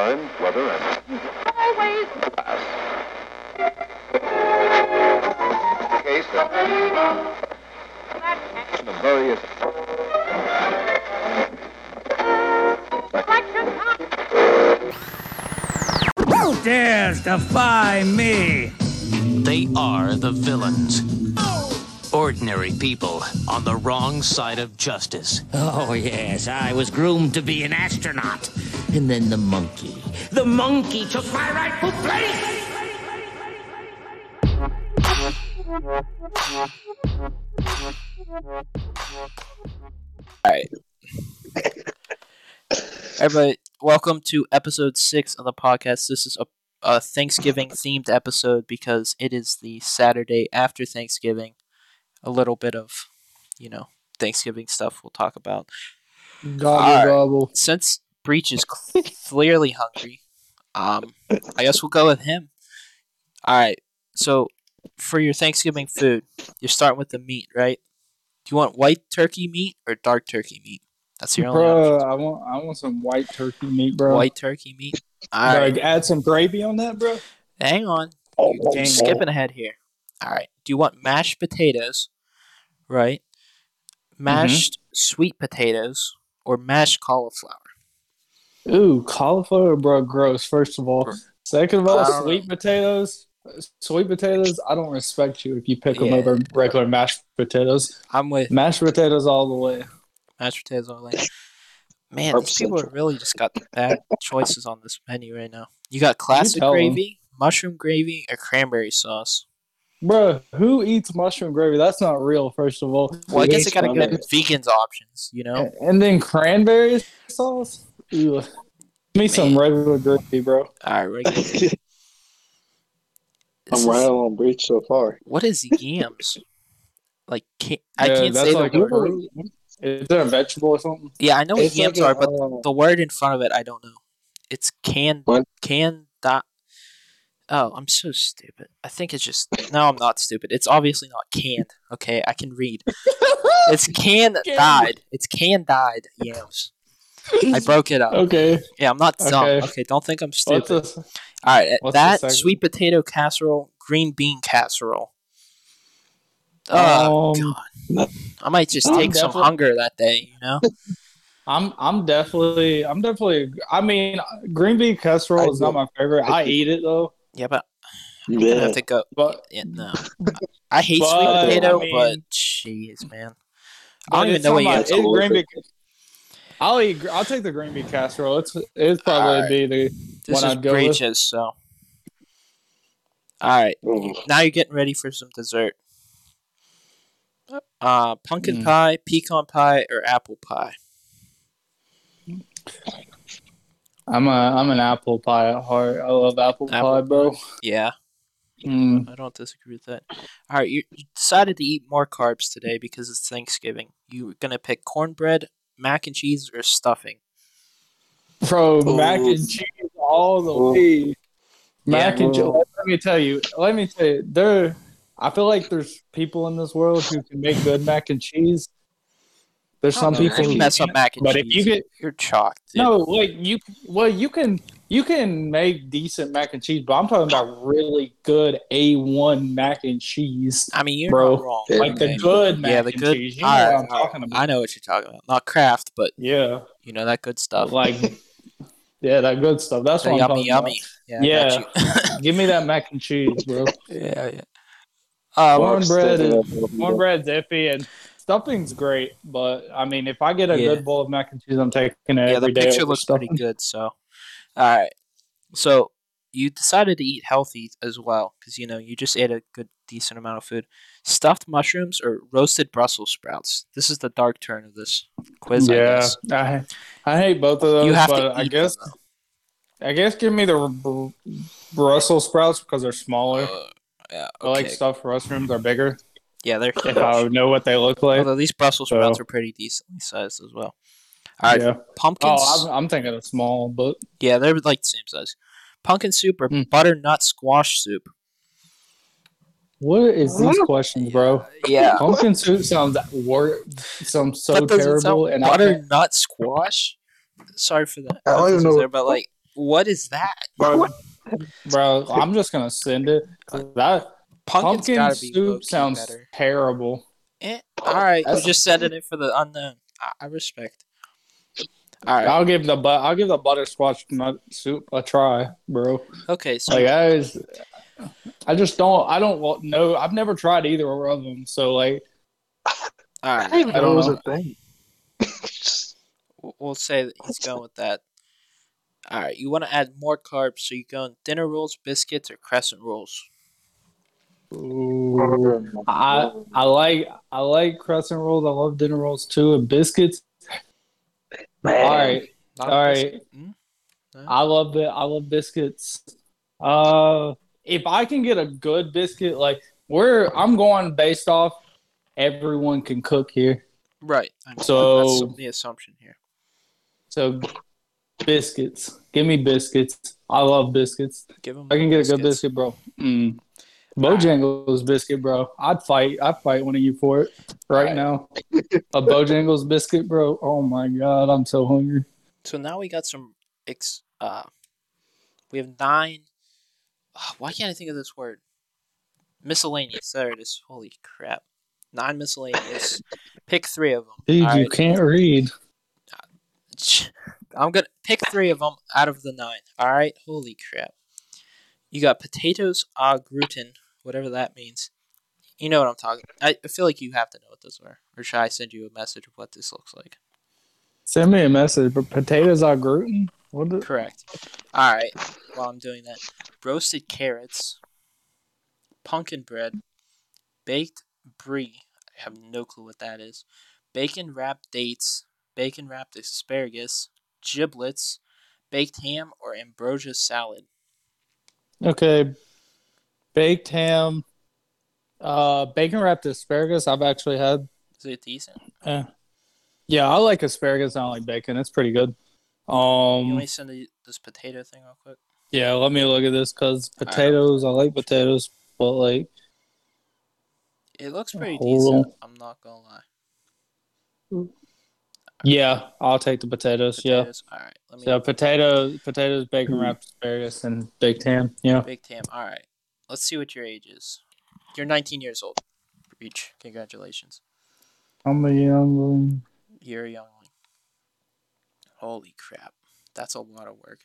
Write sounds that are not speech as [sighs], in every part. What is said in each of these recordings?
time, weather, and Always. case of the various dares defy me? They are the villains. Ordinary people on the wrong side of justice. Oh, yes, I was groomed to be an astronaut. And then the monkey. The monkey took my rightful place! Alright. Everybody, welcome to episode six of the podcast. This is a, a Thanksgiving themed episode because it is the Saturday after Thanksgiving. A little bit of, you know, Thanksgiving stuff we'll talk about. Gobble Alright. gobble. Since Breach is [laughs] clearly hungry, um, I guess we'll go with him. All right. So, for your Thanksgiving food, you're starting with the meat, right? Do you want white turkey meat or dark turkey meat? That's your only Bro. I want I want some white turkey meat, bro. White turkey meat. All right. Like, add some gravy on that, bro. Hang on. Oh, You're skipping ahead here. All right. Do you want mashed potatoes, right? Mashed sweet potatoes or mashed cauliflower? Ooh, cauliflower, bro, gross. First of all, second of all, don't sweet potatoes. Sweet potatoes. I don't respect you if you pick them over regular mashed potatoes. I'm with Mashed potatoes all the way. mashed potatoes all day. [laughs] Man, these people have really just got the bad [laughs] choices on this menu right now. You got classic tell 'em. gravy, mushroom gravy, or cranberry sauce. Bro, who eats mushroom gravy? That's not real. First of all, Well, I guess they got to get vegans options, you know? And then cranberry sauce. Ew. Give me some regular gravy, bro. All right, regular. [laughs] I'm right is- on breach so far. What is yams? Like, can't, I can't say the like a word. Is it a vegetable or something? Yeah, I know what yams like are, but uh, the word in front of it, I don't know. It's can What? can dot. Oh, I'm so stupid. I think it's just no. I'm not stupid. It's obviously not canned. Okay, I can read. [laughs] It's can Canned. died. It's can died yams. I broke it up. Okay. Yeah, I'm not dumb. Okay. Okay, don't think I'm What's stupid. All right, what's that second? sweet potato casserole, green bean casserole. Oh Um, God, I might just I'm take some hunger that day. You know. [laughs] I'm I'm definitely I'm definitely I mean green bean casserole I is not my favorite. I eat it though, Yeah, but I'm gonna Yeah. have to go. but Yeah, no. I hate sweet potato, I mean- but jeez, man. I don't even know what you. It's it's worth green bean. I'll eat. I'll take the green bean casserole. It's it's probably Alright. be the This one is I'd go with. breaches, so. All right, Mm. now you're getting ready for some dessert. Uh, pumpkin Mm. pie, pecan pie, or apple pie. I'm a I'm an apple pie at heart. I love apple, Apple pie, bro. Yeah, Mm. I don't disagree with that. All right, you you decided to eat more carbs today because it's Thanksgiving. You're gonna pick cornbread, mac and cheese, or stuffing. Bro, mac and cheese all the Ooh. way. Mac Yeah. and cheese. Let me tell you. Let me tell you. There, I feel like there's people in this world who can make good mac and cheese. There's some You people who mess up mac and But if you get you're chalked. dude. no, like you, well, you can you can make decent mac and cheese, but I'm talking about really good A1 mac and cheese, I mean you're bro. wrong. Yeah, like the good mac Yeah, the and good- cheese. You know alright, what I'm talking about? I know what you're talking about. Not craft, but Yeah, you know that good stuff. like [laughs] yeah, that good stuff. That's The what I'm yummy, talking about. yummy. Yeah, I. [laughs] Give me that mac and cheese, bro. yeah, yeah. Uh, Corn- Cornbread Stuffing is- Cornbread's iffy and stuffing's great, but I mean, if I get a Yeah. good bowl of mac and cheese, I'm taking it yeah, the picture looks pretty good. So, all right. So you decided to eat healthy as well because you know you just ate a good decent amount of food. Stuffed mushrooms or roasted Brussels sprouts. This is the dark turn of this quiz. I Yeah, guess. I, I hate both of those. you have but to I guess them, I guess give me the Br- Brussels sprouts because they're smaller. Uh, yeah, I like stuffed mushrooms are bigger. Yeah, they're If I [laughs] know what they look like. Although these Brussels sprouts So- are pretty decently sized as well. All right, Yeah. pumpkins. Oh, I'm, I'm thinking of small, but yeah, they're like the same size. Pumpkin soup or Mm. butternut squash soup. what is these questions, bro? Yeah, Pumpkin soup sounds wor- sounds so That doesn't terrible, sound and I can't- butternut squash. Sorry for that. I don't even know- There, but like, What is that? bro. bro, I'm just gonna send it. That Pumpkin's pumpkin soup sounds better. terrible. Eh, all right, we're just sending it for the unknown. I, I respect. All right. I'll give the but I'll give the butterscotch nut soup a try, bro. Okay, so Like I, was- I just don't. I don't know. I've never tried either of them. So like, all I right, didn't even I know it don't was know. a thing. [laughs] we'll- we'll say that he's going with that. All right, you want to add more carbs, so you going dinner rolls, biscuits, or crescent rolls? ooh, I I like I like crescent rolls. I love dinner rolls too, and biscuits. Man, All right, Not All right. biscuit. Hmm? I love it. I love biscuits. Uh, if I can get a good biscuit, like where I'm going based off, everyone can cook here. Right. I mean, So- that's the assumption here. So biscuits, give me biscuits. I love biscuits. Give them. I can get a good biscuit, bro. Mm. Bojangles biscuit, bro. I'd fight. I'd fight one of you for it right Alright. now. [laughs] a Bojangles biscuit, bro. Oh my god, I'm so hungry. So now we got some. Ex- uh, we have nine. ah, why can't I think of this word? Miscellaneous. There it is. Holy crap! Nine miscellaneous. Pick three of them. Dude, you Alright. can't read. I'm gonna pick three of them out of the nine. All right. Holy crap! You got potatoes au gratin, whatever that means. You know what I'm talking. I I feel like you have to know what those are, or should I send you a message of what this looks like? Send me a message. But potatoes are. What? The, Correct. All right. While I'm doing that, roasted carrots, pumpkin bread, baked brie. I have no clue what that is. Bacon wrapped dates, bacon wrapped asparagus, giblets, baked ham, or ambrosia salad. Okay. Baked ham. Uh, bacon wrapped asparagus. I've actually had. Is it decent? Eh. Yeah, I like asparagus. I don't like bacon. It's pretty good. Um. me send you this potato thing real quick? Yeah. Let me look at this because potatoes. I like potatoes, but like. It looks pretty decent. on. I'm not gonna lie. Yeah, I'll take the potatoes. Yeah. Potatoes. All right. Let. So potato, potatoes, bacon wrapped asparagus, and baked ham. Yeah. Big Tam. All right. Let's see what your age is. You're 19 years old. Reach. Congratulations. I'm a young. You're a youngling. Holy crap. That's a lot of work.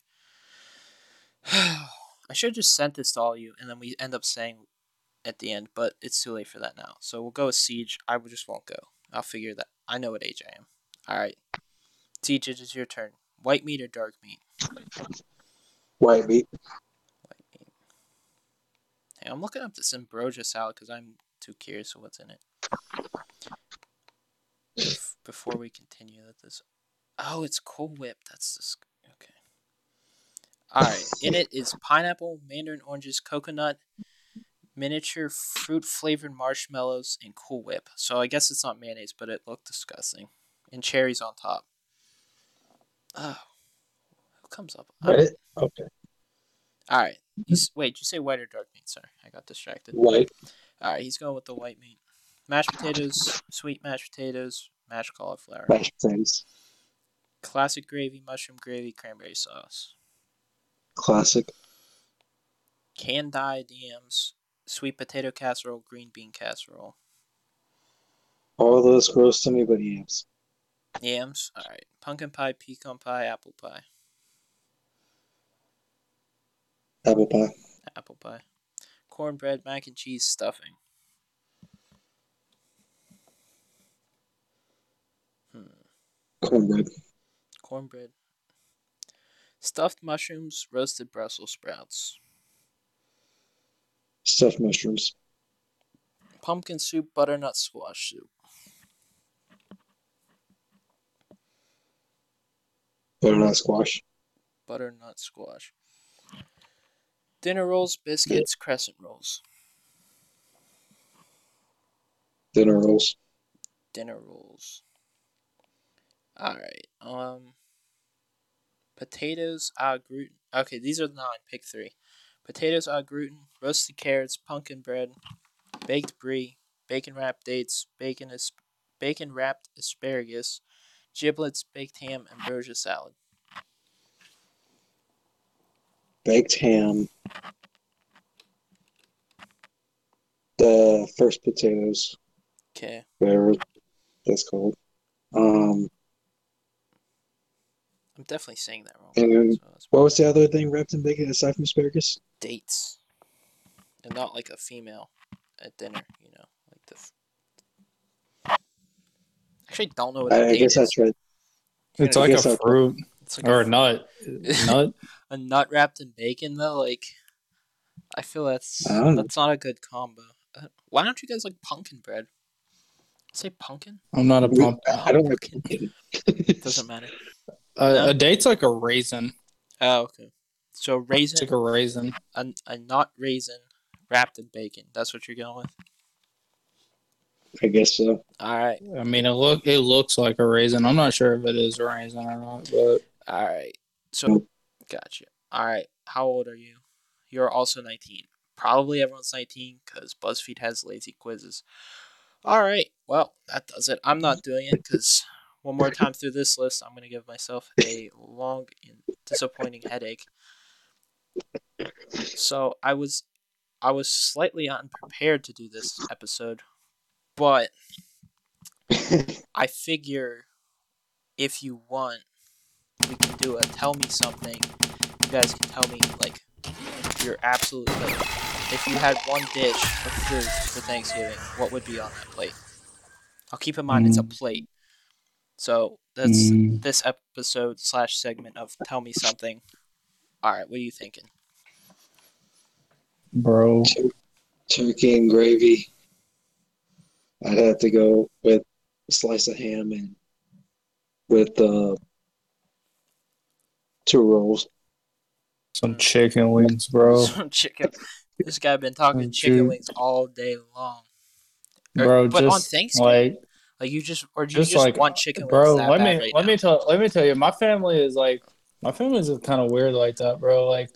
[sighs] I should have just sent this to all of you, and then we end up saying at the end, but it's too late for that now. So we'll go with Siege. I just won't go. I'll figure that. I know what age I am. All right. Siege, it is your turn. White meat or dark meat? white meat. Hey, I'm looking up this ambrosia salad because I'm too curious of what's in it. Before we continue with this, oh, it's Cool Whip. That's this. Okay. All right. In it is pineapple, mandarin oranges, coconut, miniature fruit flavored marshmallows, and Cool Whip. So I guess it's not mayonnaise, but it looked disgusting. And cherries on top. Oh, who comes up? Right? Okay. All right. He's, wait, did you say white or dark meat? Sorry, I got distracted. White. All right, he's going with the white meat. Mashed potatoes, sweet mashed potatoes, mashed cauliflower, Mashed potatoes. classic gravy, mushroom gravy, cranberry sauce, Classic. canned dyed yams, sweet potato casserole, green bean casserole, All those gross to me, but yams. yams. All right, pumpkin pie, pecan pie, apple pie, Apple pie. apple pie, cornbread, mac and cheese, stuffing. Hmm. Cornbread. cornbread, stuffed mushrooms, roasted Brussels sprouts, Stuffed mushrooms. pumpkin soup, butternut squash soup, Butternut squash. butternut squash, dinner rolls, biscuits, crescent rolls, Dinner rolls. dinner rolls. All right. Um, potatoes au gratin. Okay, these are the nine. Pick three. Potatoes au gratin. roasted carrots, pumpkin bread, baked brie, bacon wrapped dates, bacon as- bacon wrapped asparagus, giblets, baked ham, ambrosia salad. Baked ham, the first potatoes, Okay. whatever that's called. Um, I'm definitely saying that wrong. And then- So what was the other thing wrapped in bacon aside from asparagus? dates. And not like a female at dinner, you know. Like the. F- Actually, don't know what a I, I date guess is. I tried. It's like guess a I- fruit It's like or a, a nut. [laughs] Nut. a nut wrapped in bacon, though. Like, I feel that's I don't that's not a good combo. Uh, Why don't you guys like pumpkin bread? Say pumpkin. I'm not a We- pump. I don't like Pumpkin. pumpkin. [laughs] Doesn't matter. A, No? a date's like a raisin. Oh, okay. So It's raisin, like a raisin. a, a nut raisin wrapped in bacon. That's what you're going with. I guess so. All right. I mean, it look it looks like a raisin. I'm not sure if it is a raisin or not, but All right. So, mm. gotcha. All right. How old are you? You're also 19. Probably everyone's 19 because BuzzFeed has lazy quizzes. All right. Well, that does it. I'm not doing it because one more time through this list, I'm going to give myself a long and disappointing headache. So I was, I was slightly unprepared to do this episode, but [laughs] I figure if you want, we can do a tell me something. You guys can tell me like your absolute like if you had one dish of food for Thanksgiving, what would be on that plate? I'll keep in mind it's a plate. So that's Mm. this episode slash segment of tell me something. All right, what are you thinking? bro, Turkey and gravy. I'd have to go with a slice of ham and with uh, two rolls. some chicken wings, bro, [laughs] Some chicken. This guy been talking chicken dude. wings all day long. Or- bro. but on just Thanksgiving, like, like you just or do you just just like, want chicken wings bro. that Let bad me right let now? me tell let me tell you, my family is like my family is kind of weird like that, bro. Like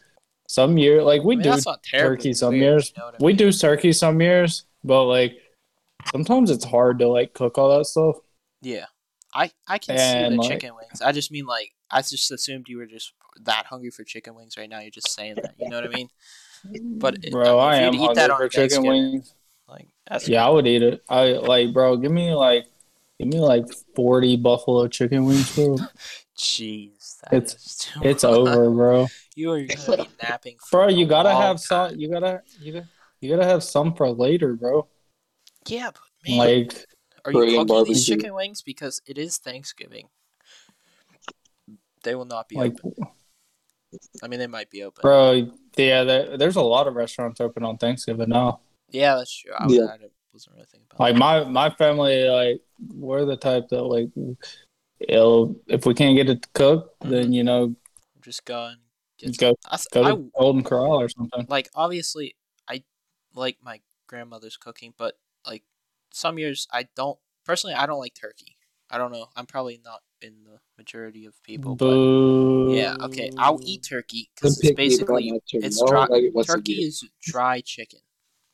some year, like we I mean, do that's not terribly turkey some weird, years. you know what I We do turkey some years, but like sometimes it's hard to like cook all that stuff. Yeah, I I can see the like- chicken wings. I just mean like I just assumed you were just that hungry for chicken wings right now. You're just saying that. You know what I mean? But it- Bro, I if am eat hungry for chicken wings. Like that's Yeah, I would eat it. I like, bro. Give me like, give me like forty buffalo chicken wings, bro. Jeez, It's- [laughs] It's much. over, bro. You are gonna be napping, for Bro, you gotta have time. some. You gotta, you gotta, you gotta have some for later, bro. Yeah, but man, Like, are you Bring cooking these chicken wings because it is Thanksgiving? They will not be like, open. I mean, they might be open. bro. Yeah, there, there's a lot of restaurants open on Thanksgiving now. Yeah, that's true. I, was, Yeah. I wasn't really thinking about Like that. my my family, like we're the type that like, it'll, if we can't get it to cook, mm-hmm. then you know, Just go and get. go I, th- go I to Golden Corral or something. like obviously I like my grandmother's cooking, but like some years I don't personally I don't like turkey. I don't know. I'm probably not in the majority of people, but yeah, okay. I'll eat turkey because it's basically turkey. it's dry. turkey is dry chicken,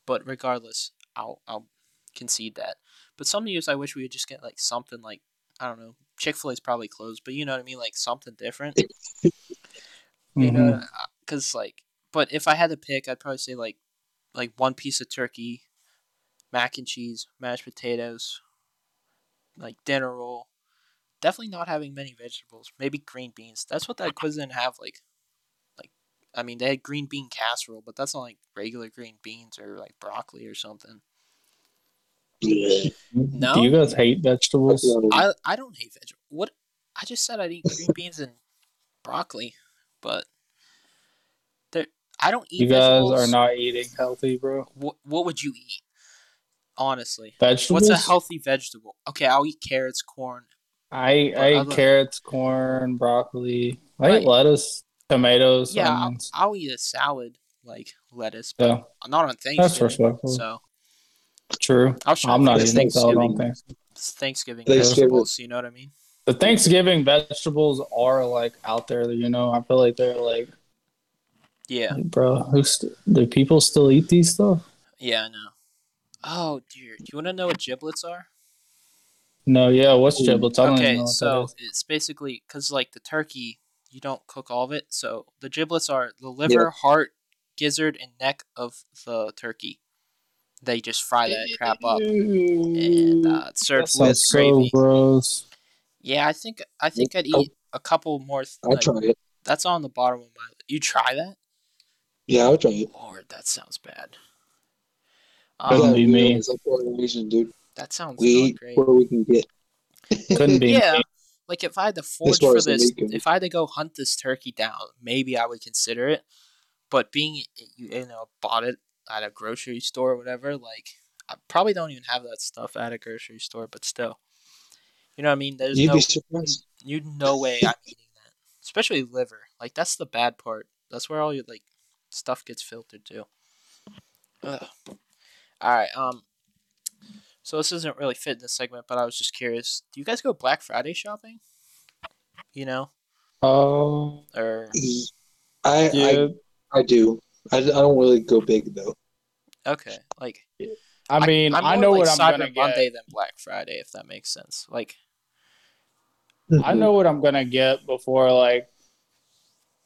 but regardless, I'll I'll concede that. But some years I wish we would just get like something like I don't know. Chick Fil A is probably closed, but you know what I mean, like something different. [laughs] You Mhm. know, because like, but if I had to pick, I'd probably say like, like one piece of turkey, mac and cheese, mashed potatoes, like dinner roll. Definitely not having many vegetables. Maybe green beans. That's what that quiz didn't have. Like, like, I mean, they had green bean casserole, but that's not like regular green beans or like broccoli or something. Yeah. No? Do you guys hate vegetables? I I don't hate vegetables. What I just said I'd eat green beans and broccoli, but there I don't eat You guys vegetables. are not eating healthy, bro. What what would you eat? Honestly, Vegetables. what's a healthy vegetable? Okay, I'll eat carrots, corn. I I eat other- carrots, corn, broccoli. I Right. eat lettuce, tomatoes, Yeah, I'll. I'll eat a salad like lettuce, but Yeah, not on Thanksgiving. respectable. So true. I'll try I'm not It's eating salad on Thanksgiving. Thanksgiving. it's Thanksgiving, Thanksgiving. vegetables. You know what I mean? The Thanksgiving vegetables are like out there. You know, I feel like they're like, Yeah, bro, who's do people still eat these stuff? yeah, I know. Oh dear, do you want to know what giblets are? No, yeah. What's Ooh. giblets? I don't okay, know so it's basically because like the turkey, you don't cook all of it. So the giblets are the liver, heart, gizzard, and neck of the turkey. They just fry that crap up and uh, it's served That with sounds so gravy. gross. Yeah, I think I think I'd eat a couple more. th- I'll like, try it. that's on the bottom of my. You try that? Yeah, I'll try it. Lord, that sounds bad. Couldn't Um, be me. always up Asian, dude. that sounds We not great. where we can get. Couldn't be. [laughs] Yeah, me. like if I had to forage far for this, if I had to go hunt this turkey down, maybe I would consider it. But being you you know bought it at a grocery store or whatever, like I probably don't even have that stuff at a grocery store, but still, you know what I mean. There's You'd no be surprised. you no way I'm eating that, especially liver. Like that's the bad part. That's where all your like stuff gets filtered to. Ugh. All right. Um. So this doesn't really fit in this segment, but I was just curious. Do you guys go Black Friday shopping? You know, Oh, or I, yeah. I I do. I, I don't really go big though. okay, like I mean, I'm I, know like what I'm Cyber gonna get. Monday than Black Friday, if that makes sense. Like, I know what I'm gonna get before like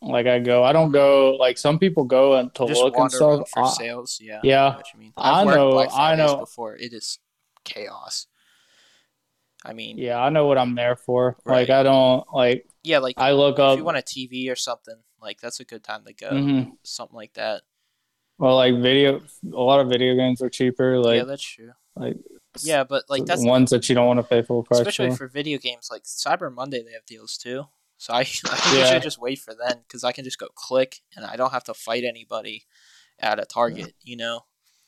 like I go. I don't go like some people go and to just look and stuff. for I- sales. Yeah, I yeah, know mean. I know- I know. before. It is chaos. I mean, yeah, I know what I'm there for. Like I don't like yeah, like I look if up. If you want a TV or something, like that's a good time to go. Mhm. Something like that. Well, like video, a lot of video games are cheaper. Like yeah, that's true. like Yeah, but like that's ones that you don't want to pay full price especially for. for video games. Like Cyber Monday, they have deals too. So I, [laughs] I think Yeah. you should just wait for then because I can just go click and I don't have to fight anybody at a Target. You know.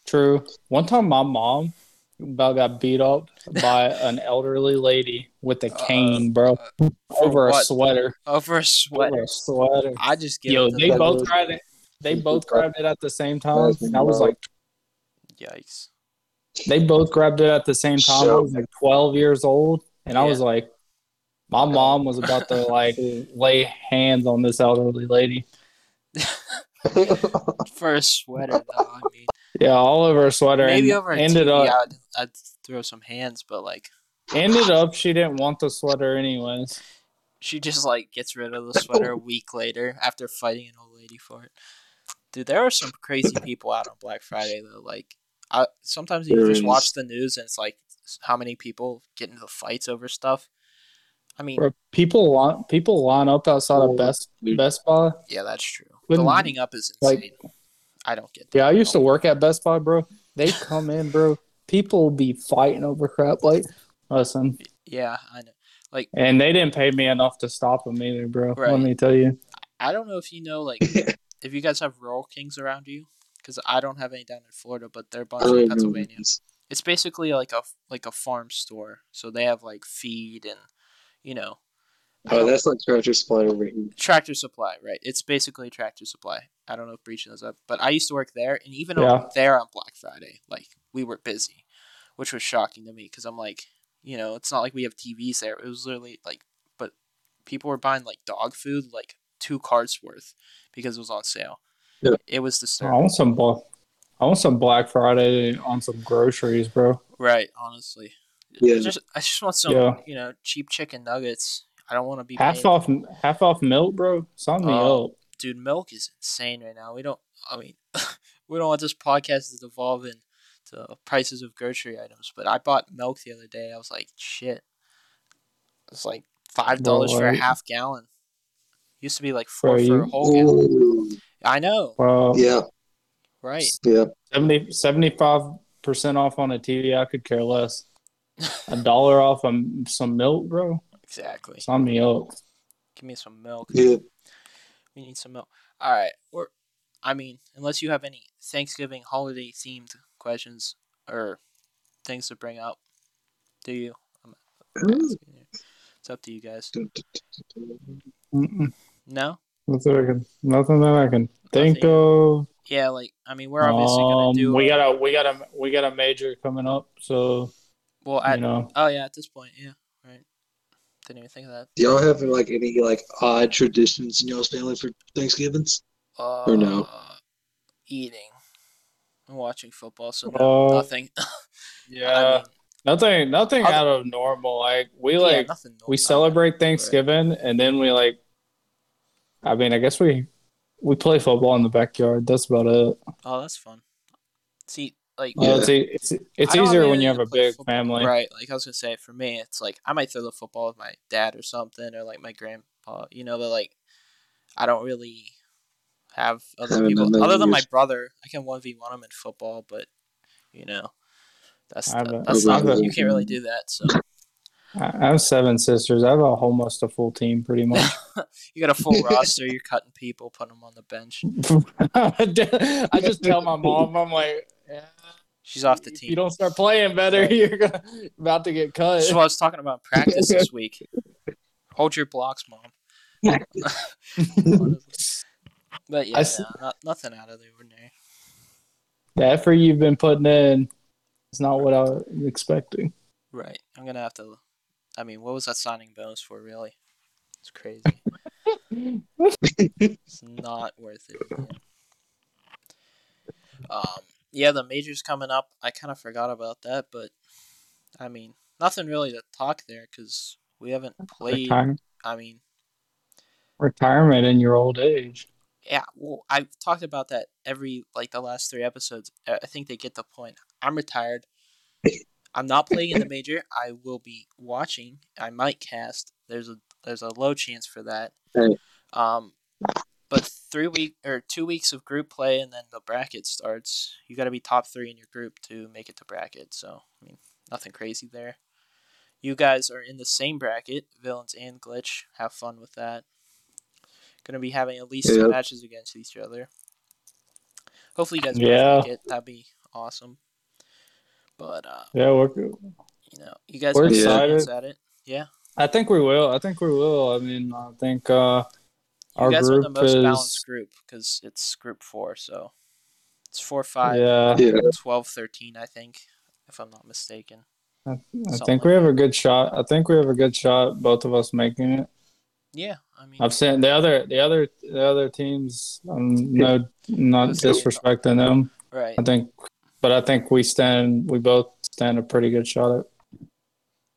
True. One time, my mom about got beat up by [laughs] an elderly lady with a uh, cane, uh, bro, uh, For over a sweater. Over a sweater. Over a sweater. I just give Yo, they them. both grabbed it. They both grabbed it at the same time. And I was like, Yikes. they both grabbed it at the same time. I was like 12 years old, and I was like, my mom was about to like lay hands on this elderly lady. [laughs] For a sweater, though. I mean, Yeah, all over her sweater. maybe and over a ended TV, up I'd, I'd throw some hands, but like ended up she didn't want the sweater anyways. she just like gets rid of the sweater a week later after fighting an old lady for it. Dude, there are some crazy people out on Black Friday though. Like, I sometimes you There just is. watch the news and it's like how many people get into fights over stuff. I mean, Bro, people line people line up outside Oh, of Best dude. Best Buy. yeah, that's true. The Wouldn't- lining up is like- I don't get that. Yeah, I used to work at Best Buy, bro. They come in, bro. People be fighting over crap. Like, listen, Yeah, I know. Like, and they didn't pay me enough to stop them either, bro. Right. Let me tell you. I don't know if you know, like, [laughs] if you guys have rural kings around you, because I don't have any down in Florida, but they're a bunch I don't in even know what Pennsylvania. It's basically like a like a farm store, so they have like feed and you know Oh, that's like Tractor Supply over here. tractor supply, right? It's basically tractor supply. I don't know if Breach knows that, but I used to work there, and even Yeah. over there on Black Friday, like we were busy, which was shocking to me because I'm like, you know, it's not like we have TVs there. It was literally like, but people were buying like dog food, like two carts worth, because it was on sale. Yeah. It was the store. I disturbing. want some Black. I want some Black Friday on some groceries, bro. Right, honestly. Yeah. I just I just want some, Yeah. you know, cheap chicken nuggets. I don't want to be Half paying- off, half off milk, bro. Sign me Oh. up. dude, milk is insane right now. We don't. I mean, [laughs] we don't want this podcast to devolve into prices of grocery items. But I bought milk the other day. I was like, shit. It's like five dollars for a half gallon. Used to be like four Bro, for you- a whole gallon. I know, Well, yeah, right? yeah. 75 percent off on a TV. I could care less. A dollar off on some milk, bro. Exactly. Sign me up. Give me some milk. Yeah. We need some milk. All right. Or, I mean, unless you have any Thanksgiving holiday themed questions or things to bring up, do you? I'm asking you. It's up to you guys. Mm-mm. No. Nothing, I can, nothing that I can think Nothing. of. Yeah, like I mean, we're obviously gonna Um, do. We got a we got a we got a major coming up, so well, at, you know. oh yeah, at this point, yeah, right. Didn't even think of that. Do y'all have like any like odd traditions in y'all's family for Thanksgivings? Uh, Or no? Eating. I'm watching football, so Uh, no, nothing. [laughs] Yeah, I mean, nothing nothing Other- out of normal. Like we yeah, like nothing. we celebrate Thanksgiving and then we like I mean, I guess we we play football in the backyard. That's about it. Oh, that's fun. See, like Well, Yeah. it's e- it's, it's easier when you have a big football. family. Right. Like I was gonna say, for me, it's like I might throw the football with my dad or something, or like my grandpa. You know, but like I don't really have other Haven't people other in than my brother. I can one v one him in football, but you know, that's I have a- that's not a- you can't really do that. So I I have seven sisters. I have a almost a full team, pretty much. [laughs] you got a full roster. You're cutting people, putting them on the bench. [laughs] I just tell my mom, I'm like, yeah, She's off the if team. you don't start playing better, you're gonna, about to get cut. Is I was talking about practice this [laughs] week. Hold your blocks, mom. [laughs] but yeah, no, not, nothing out of the ordinary. The effort you've been putting in is not what I was expecting. Right. I'm gonna have to. I mean, what was that signing bonus for? Really? It's crazy. [laughs] it's not worth it. Man. Um. Yeah, the majors coming up. I kind of forgot about that, but I mean, nothing really to talk there because we haven't played. Retire- I mean, retirement in your old age. yeah. Well, I've talked about that every like the last three episodes. I I think they get the point. I'm retired. I'm not playing in the major. I will be watching. I might cast. There's a there's a low chance for that. Um, but three week or two weeks of group play and then the bracket starts. You got to be top three in your group to make it to bracket. So I mean, nothing crazy there. You guys are in the same bracket, villains and glitch. Have fun with that. Gonna be having at least Yeah. two matches against each other. Hopefully, you guys both Yeah. make it. That'd be awesome. But uh, Yeah, we're, good. you know, you guys We're excited. at it. Yeah, I think we will. I think we will. I mean, I think uh, you our guys are the most is. balanced group because it's group four, so it's four, five, Yeah, Yeah. 12, 13, I think, if I'm not mistaken. I, I think like we have a good shot. I think we have a good shot. Both of us making it. Yeah, I mean, I've seen the other, the other, the other teams. Um, no, not Let's disrespecting them. right? I think, but I think we stand. We both stand a pretty good shot at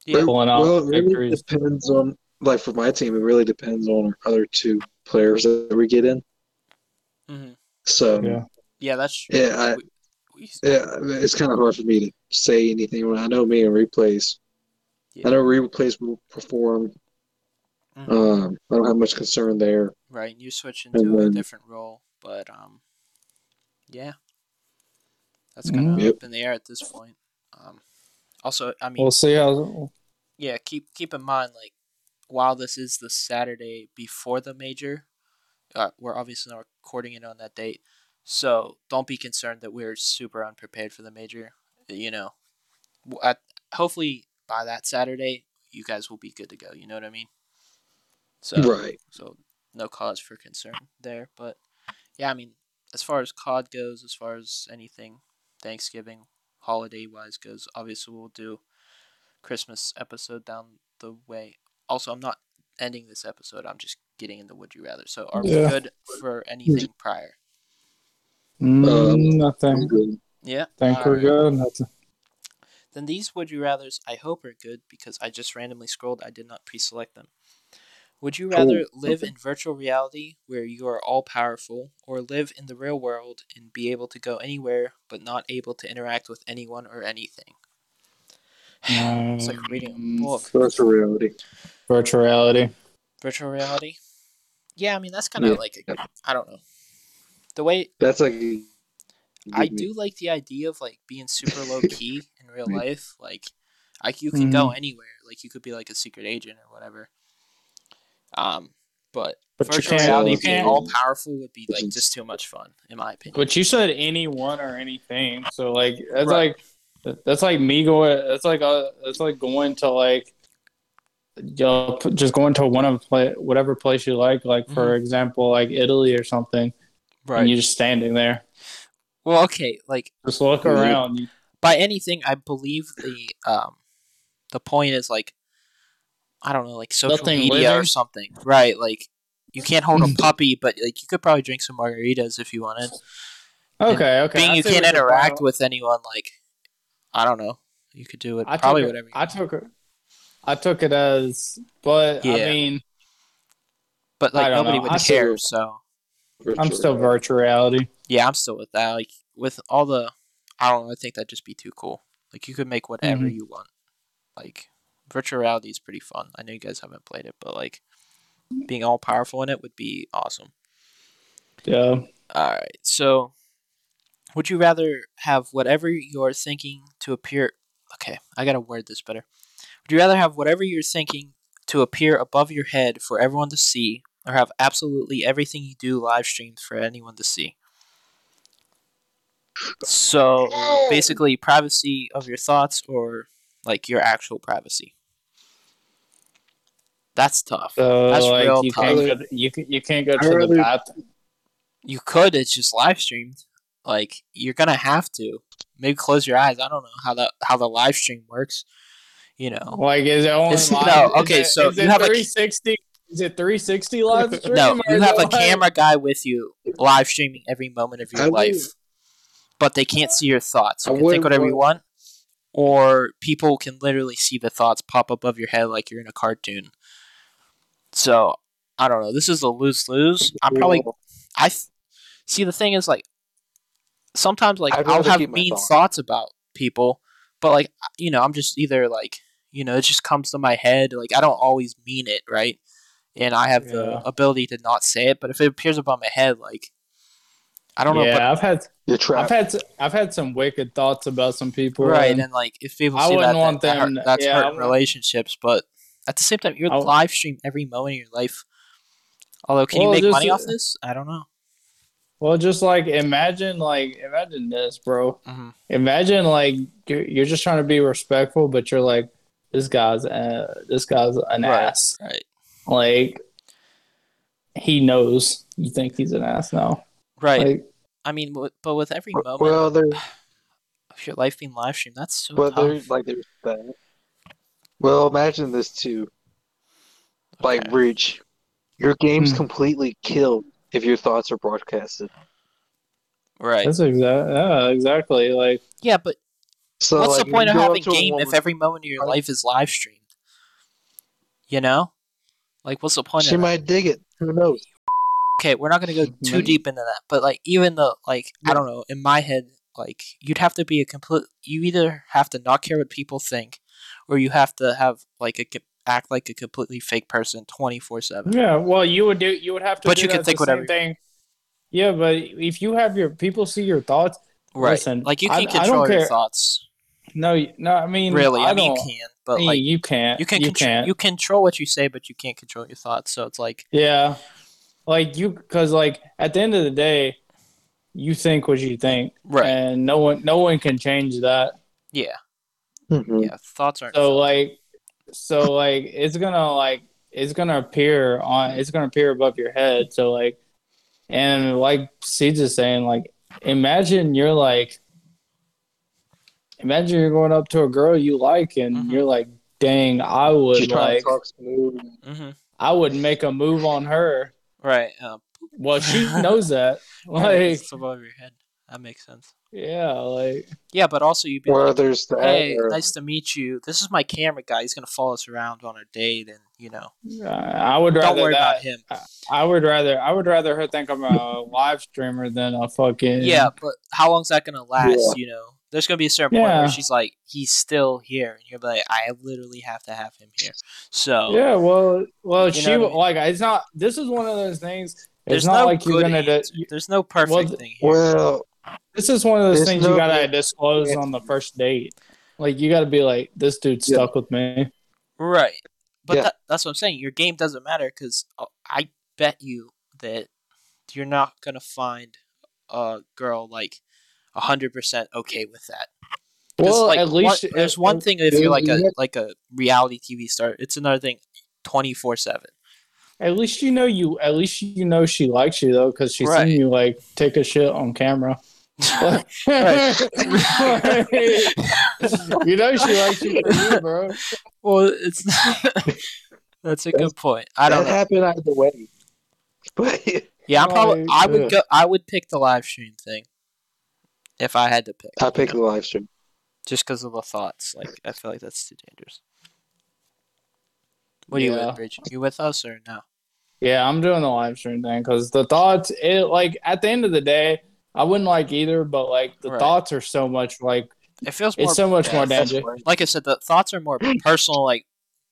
Yeah, pulling out well, it really victories. depends on, like for my team, it really depends on our other two players that we get in. hmm So Yeah. yeah, that's true. Yeah, I- we, we, yeah, it's kind of hard for me to say anything. When I know me and replays, Yeah. I know replays will perform. mhm, Um, I don't have much concern there. right. You switch and into a then- different role, but um, yeah, that's kind of Mhm. Yep. up in the air at this point. Um, also, I mean, We'll see how. yeah, keep keep in mind like while this is the Saturday before the major, uh, we're obviously not recording it on that date, so don't be concerned that we're super unprepared for the major. You know, at, hopefully by that Saturday, you guys will be good to go. You know what I mean? So Right. so no cause for concern there. But yeah, I mean, as far as COD goes, as far as anything Thanksgiving holiday wise goes, obviously we'll do Christmas episode down the way. Also, I'm not ending this episode. I'm just getting into Would You Rather. So are Yeah. we good for anything prior? Mm, Um, nothing. Yeah. think we're Alright. good. Nothing. Then these Would You Rathers, I hope are good because I just randomly scrolled. I did not pre-select them. Would you rather live in virtual reality where you are all powerful, or live in the real world and be able to go anywhere but not able to interact with anyone or anything? It's like reading a book. Virtual reality. Virtual reality. Virtual reality. Yeah, I mean that's kind of Yeah. like I don't know. The way That's like. I do like the idea of like being super [laughs] low key in real life. Like, like you can go anywhere. Like you could be like a secret agent or whatever. Um, but, But virtual can't. reality being all powerful would be like just too much fun, in my opinion. But you said anyone or anything, so like that's Right. like that's like me going. That's like uh that's like going to like you know, just going to one of play whatever place you like. Like for example, like Italy or something, Right. and you're just standing there. Well, okay. Like Just look around. You- by anything, I believe the um, the point is like, I don't know, like social Nothing media or something, right? Like. You can't hold a [laughs] puppy, but like you could probably drink some margaritas if you wanted. Okay, okay. being I you can't interact with anyone like i don't know you could do it I probably whatever I took it. I took it as, but Yeah. I mean, but like nobody know. would I care. still- So I'm still virtual reality. yeah, I'm still with that. Like with all the, I don't know. I think that'd just be too cool. Like you could make whatever Mhm. you want. Like virtual reality is pretty fun. I know you guys haven't played it, but like being all powerful in it would be awesome. Yeah. All right. So, would you rather have whatever you're thinking to appear? Okay, I gotta word this better. Would you rather have whatever you're thinking to appear above your head for everyone to see, or have absolutely everything you do live streamed for anyone to see? So, basically, privacy of your thoughts, or like your actual privacy. That's tough. So That's like real you tough. can't go to, you can, you can't go I to the rather- bathroom. You could. It's just live streamed. Like you're gonna have to. Maybe close your eyes. I don't know how the how the live stream works. You know. Like is it only It's- live? no, is okay, it- so is you it have a- 360? Is it 360 live [laughs] stream? No, you have a like- camera guy with you live streaming every moment of your I would- life, but they can't see your thoughts. You I can think wouldn't whatever you want- want, or people can literally see the thoughts pop above your head like you're in a cartoon. So I don't know. This is a lose lose. I'm probably I th- see the thing is like sometimes like I'd I'll have mean thoughts. thoughts about people, but like you know I'm just either like you know it just comes to my head like I don't always mean it right, and I have Yeah. the ability to not say it, but if it appears above my head like I don't know, Yeah, I've had I've had I've had some wicked thoughts about some people. right and- and like if people I see wouldn't that, want that hurt- them- that's yeah, hurting wouldn't- relationships, but at the same time you're I w- live stream every moment of your life. Although, can Well, you make just- money off this? I don't know. Well, just like imagine, like imagine this, bro. Mhm. Imagine like you're, you're just trying to be respectful, but you're like, this guy's uh, this guy's an Right. ass. Right, Like he knows you think he's an ass now. right. Like I mean, w- but with every moment Well, there, of your life being live streamed, that's so but tough. there's like there's that. Well, imagine this too. Like Okay. Breach, your game's Hmm. completely killed if your thoughts are broadcasted. right. that's exact. Yeah, exactly. Like Yeah, but So what's like, the point of having a game if every moment of your life is live streamed? You know, like what's the point? she of that? might dig it? Who knows? Okay, we're not gonna go too deep into that, but like even though, like I don't know, in my head, like you'd have to be a complete. You either have to not care what people think, or you have to have like a co- act like a completely fake person twenty four seven. yeah, well, you would do. You would have to. But do you can think whatever- Thing. Yeah, but if you have your people see your thoughts, Right. Listen, like you I- can I don't control your care. thoughts. no, no. I mean, Really, I, I, mean you don't. can, but like you can't. you can You control can't. you control what you say, but you can't control your thoughts. So it's like Yeah. Like you cuz like at the end of the day you think what you think right, and no one no one can change that. yeah, Mhm. yeah. Thoughts aren't. So like so like it's going to like it's going to appear on it's going to appear above your head. So like and like Seeds is saying like imagine you're like imagine you're going up to a girl you like and Mhm. you're like dang I would like to talk smooth. hmm I would make a move on her. Right. Um, Well, she [laughs] knows that. Like, it's above your head. That makes sense. yeah, like, Yeah, but also you'd be Or like, there's that. hey, or- nice to meet you. This is my camera guy. He's gonna follow us around on a date, and you know, uh, I would rather don't worry that. about him. I would rather, I would rather her think I'm a live streamer than a fucking. Yeah, but how long's that gonna last? Yeah. You know, there's gonna be a certain point where she's like, he's still here, and you're like, I literally have to have him here. So Yeah, well, well, she know I mean? like it's not. This is one of those things. there's It's not no like you're good gonna. answer. there's no perfect Well, thing here. well, this is one of those There's things no you gotta good disclose on the first date. Like you gotta be like, this dude's Yeah. stuck with me. Right. But Yeah. that, that's what I'm saying. Your game doesn't matter because uh, I bet you that you're not going to find a girl like 100% okay with that. Well, like, at least one- there's one thing if you're like a [laughs] like a reality TV star. It's another thing 24/7. At least you know you. At least you know she likes you though, because she's Right. seen you like take a shit on camera. [laughs] you know she likes you for you, bro. well, it's [laughs] That's a good point. I don't that know. happened either way. But Yeah, I'm probably Right, I would go I would pick the live stream thing if I had to pick. I picked the live stream. just because of the thoughts. Like I feel like that's too dangerous. What are you Yeah. with, Breach? You with us or no? Yeah, I'm doing the live stream thing because the thoughts, it like at the end of the day, I wouldn't like either, but like the Right. thoughts are so much like It feels more it's so much more yeah, dangerous. like I said, the thoughts are more [laughs] personal. Like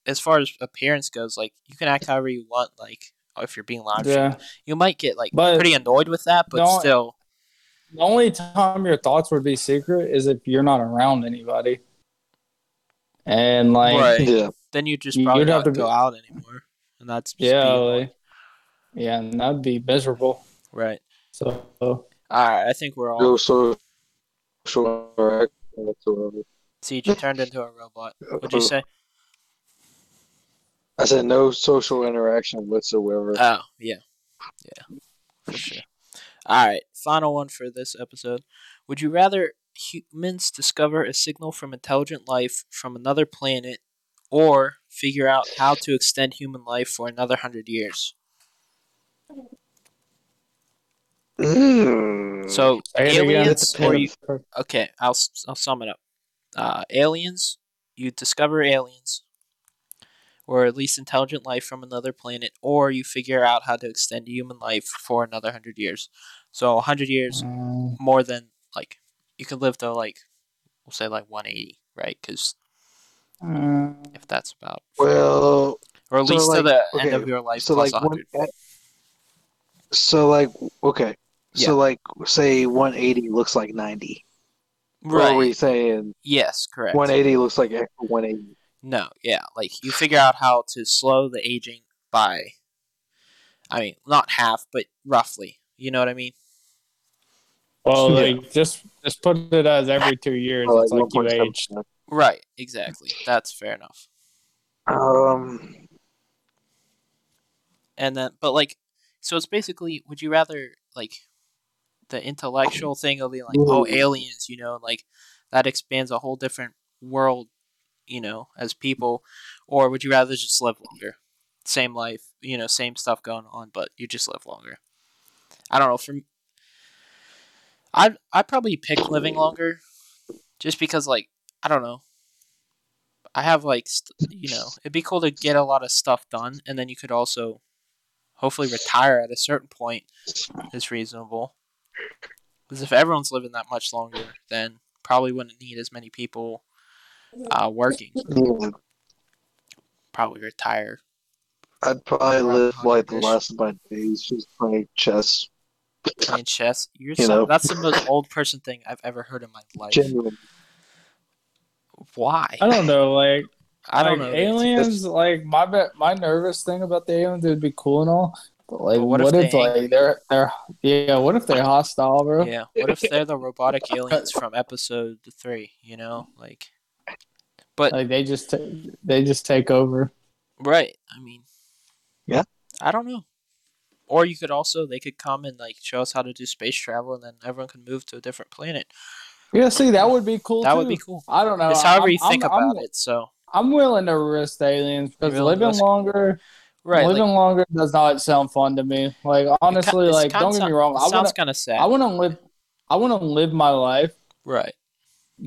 as far as appearance goes, like you can act however you want. Like if you're being live streamed, Yeah, you might get like But- pretty annoyed with that, but No, still, the only time your thoughts would be secret is if you're not around anybody, and like Right. [laughs] Yeah. then you just You- probably you'd have to go be- out anymore, and that's just yeah, like, yeah, and that'd be miserable. right. So All right, I think we're all. No social interaction whatsoever. See, you turned into a robot. What'd you say? I said no social interaction whatsoever. Oh, yeah. Yeah. For sure. All right. Final one for this episode. Would you rather humans discover a signal from intelligent life from another planet or figure out how to extend human life for another hundred years? Mm. So, Say it again. aliens you. Okay, I'll, s- I'll sum it up. Uh, aliens, you discover aliens, or at least intelligent life from another planet, or you figure out how to extend human life for another hundred years. So, a hundred years Um, more than like you could live to like we'll say like 180 right because uh, if that's about Well, or at so, least to like, the end of your life so plus like 100 one, so like okay, Yeah. so like say 180 looks like 90. Or are we saying yes correct 180 looks like 180? no yeah like you figure out how to slow the aging by i mean not half but roughly you know what i mean well, Yeah. like just just put it as every two years. Or, it's like you age. right exactly that's fair enough Um, and then but like so it's basically would you rather like the intellectual thing of being like oh aliens you know like that expands a whole different world you know as people. Or would you rather just live longer? Same life you know same stuff going on but you just live longer. I don't know for i i probably pick living longer just because like i don't know. I have like st- you know it'd be cool to get a lot of stuff done and then you could also hopefully retire at a certain point. Is reasonable because if everyone's living that much longer then probably wouldn't need as many people uh, working yeah, probably retire I'd probably live like the last of my days just playing chess. playing chess you're You so, know. that's the most old person thing i've ever heard in my life Genuine. why I don't know, like [laughs] i don't like, know aliens. Like my my nervous thing about the aliens would be cool and all, but like But what, what if if, they like angry? they're they're yeah? What if they're hostile, bro? yeah what if they're the robotic [laughs] aliens from episode three you know like but Like they just ta- they just take over. Right. I mean, Yeah. I don't know. Or you could also they could come and like show us how to do space travel, and then everyone can move to a different planet. Yeah, see, that would be cool. That too. would be cool. I don't know. it's however I'm- you think I'm, about I'm, it. So I'm willing to risk aliens because willing to living risk- longer, right, living like, longer does not sound fun to me. Like honestly, it's like don't get me wrong, it I want sounds to kind of sad. I want to live I want to live my life right.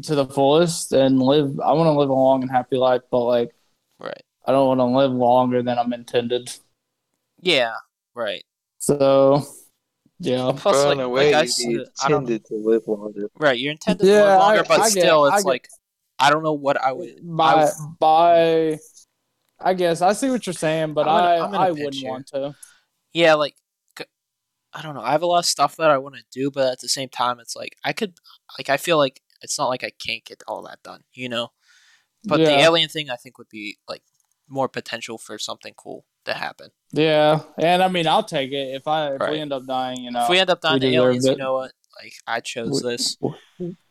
to the fullest and live. I want to live a long and happy life, but like Right. I don't want to live longer than I'm intended. Yeah. Right. So yeah, Plus, Well, like, in a like I you'd I don't. intended to live longer. Right. You're intended to live longer, I- but I get- still, I it's get- like I don't know what I would. I by would by. I guess I see what you're saying, but gonna- I I wouldn't here. want to. yeah, like I don't know. I have a lot of stuff that I want to do, but at the same time, it's like I could, like, I feel like it's not like I can't get all that done, you know. But the alien thing, I think, would be like more potential for something cool to happen. Yeah, and I mean I'll take it if I if Right. we end up dying. You know, if we end up dying to aliens, you know what? Like I chose We- this,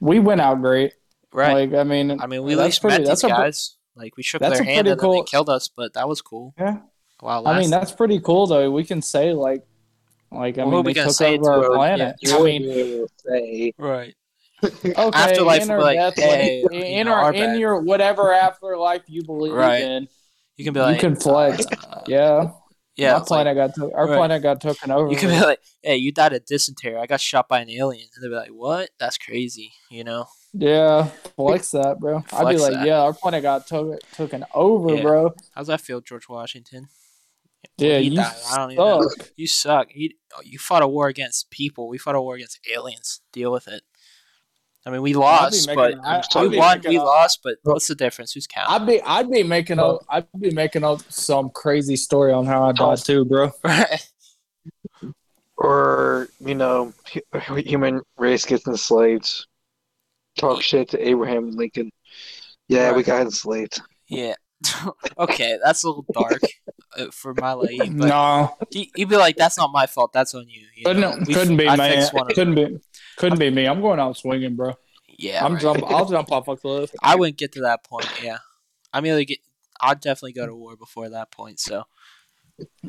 we went out great. right? Like I mean, I mean, we at least pretty- met these that's a pre- guys. Like we shook that's their hand pretty and then they killed us, but that was cool. Yeah. While I mean that's pretty cool though. We can say like, like I Well, mean we took over to? our Well, planet. You I mean, be able to say. right. [laughs] okay, Afterlife in will or be like, death, hey, what- you in know, our in your whatever afterlife you believe Right. in. You can be like, You can flex. uh, Yeah, yeah. my it's like- planet got to, our Right. planet got taken over. You can be like, hey, you died of dysentery. I got shot by an alien. And they'll be like, what? That's crazy. You know? Yeah, flex that, bro. I'd be Flex like, that. yeah, our planet got took, taken over, Yeah. bro. How's that feel, George Washington? Yeah, you died. I don't even know. suck. You suck. You, you fought a war against people. We fought a war against aliens. Deal with it. I mean, we lost, making- but I- we be won. We up- lost, but what's the difference? Who's counting? I'd be I'd be making up I'd be making up some crazy story on how I died too, bro. [laughs] Right. Or you know, human race gets enslaved. Talk shit to Abraham Lincoln. Yeah, we Right. got enslaved. Yeah. [laughs] okay, that's a little dark uh, for my liking, but no, he, he'd be like, "That's not my fault. That's on you." you know? couldn't couldn't be I man. fixed one of Couldn't be couldn't be me. I'm going out swinging, bro. Yeah, I'm right. jump. [laughs] I'll jump off a cliff. I wouldn't get to that point. Yeah, I'm either get. I'd definitely go to war before that point. So